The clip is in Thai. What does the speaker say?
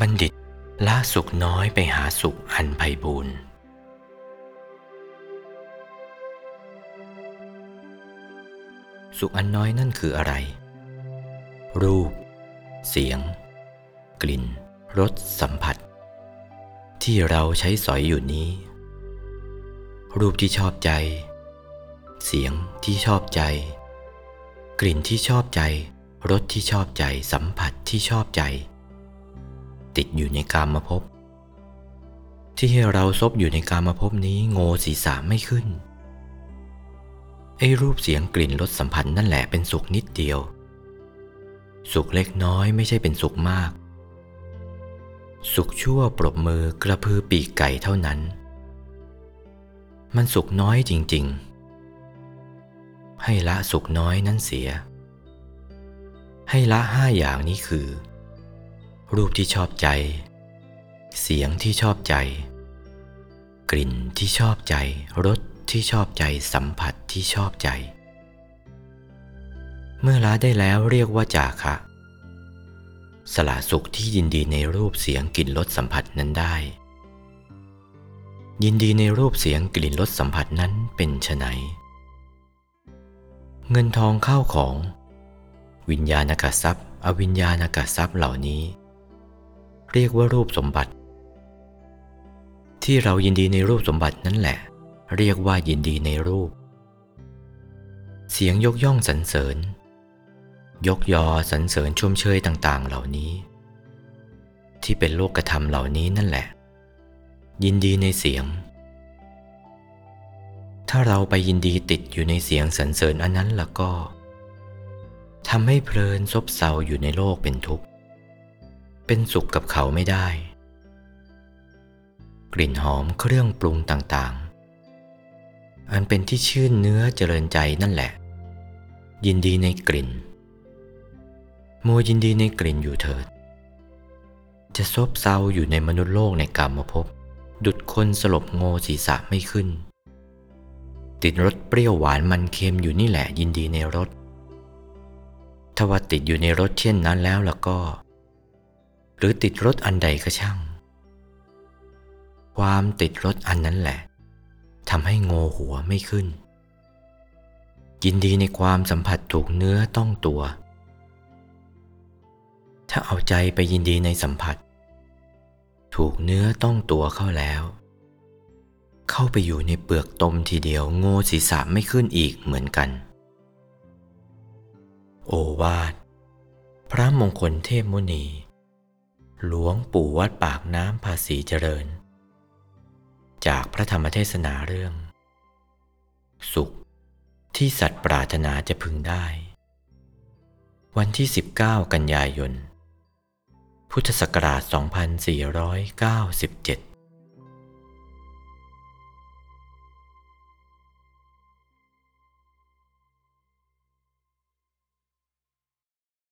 บัณฑิตละสุขน้อยไปหาสุขอันไพบูรณ์สุขอันน้อยนั่นคืออะไร รูป เสียง กลิ่น รส สัมผัส ที่เราใช้สอยอยู่นี้ รูปที่ชอบใจ เสียงที่ชอบใจ กลิ่นที่ชอบใจ รสที่ชอบใจ สัมผัสที่ชอบใจ ติดอยู่ในกามมาพบที่ให้เราซบอยู่ในกามมาพบนี้โง่ศีรษะไม่ขึ้น ไอ้รูปเสียงกลิ่นรสสัมผัสนั่นแหละเป็นสุขนิดเดียว สุขเล็กน้อยไม่ใช่เป็นสุขมาก สุขชั่วปรบมือกระพือปีกไก่เท่านั้น มันสุขน้อยจริง ๆ ให้ละสุขน้อยนั้นเสีย ให้ละห้าอย่างนี้คือ รูปที่ชอบใจ เสียงที่ชอบใจ กลิ่นที่ชอบใจ รสที่ชอบใจ สัมผัสที่ชอบใจ เมื่อละได้แล้วเรียกว่าจาคะ สละสุขที่ยินดีในรูปเสียงกลิ่นรสสัมผัสนั้นได้ ยินดีในรูปเสียงกลิ่นรสสัมผัสนั้นเป็นไฉนเงินทองเข้าของ วิญญาณกทรัพย์ อวิญญาณกทรัพย์เหล่านี้ เรียกว่ารูปสมบัติ ที่เรายินดีในรูปสมบัตินั่นแหละ เรียกว่ายินดีในรูป เสียงยกย่องสรรเสริญ ยกยอสรรเสริญชมเชยต่าง ๆ เหล่านี้ ที่เป็นโลกธรรมเหล่านี้นั่นแหละ ยินดีในเสียง ถ้าเราไปยินดีติดอยู่ในเสียงสรรเสริญอันนั้นแล้วก็ทำให้เพลินซบเซาอยู่ในโลกเป็นทุกข์ เป็นสุขกับเขาไม่ได้ กลิ่นหอมเครื่องปรุงต่างๆ อันเป็นที่ชื่นเนื้อเจริญใจนั่นแหละ ยินดีในกลิ่นมัวยินดีในกลิ่นอยู่เถิด จะซบเซาอยู่ในมนุษย์โลกในกรรมภพดุดคนสลบโง่ศีรษะไม่ขึ้น ติดรสเปรี้ยวหวานมันเค็มอยู่นี่แหละยินดีในรสถ้าว่าติดอยู่ในรถเช่นนั้นแล้วล้วก็ หรือติดรถอันใดก็ช่าง ความติดรถอันนั้นแหละทำให้โงหัวไม่ขึ้น ยินดีในความสัมผัสถูกเนื้อต้องตัว ถ้าเอาใจไปยินดีในสัมผัส ถูกเนื้อต้องตัวเข้าแล้ว เข้าไปอยู่ในเปลือกตมทีเดียวโง่ศีรษะไม่ขึ้นอีกเหมือนกัน โอวาท พระมงคลเทพมุนี หลวงปู่วัดปากน้ำภาษีเจริญ จากพระธรรมเทศนาเรื่อง สุขที่สัตว์ปรารถนาจะพึงได้ วันที่ 19 กันยายน พุทธศักราช 2497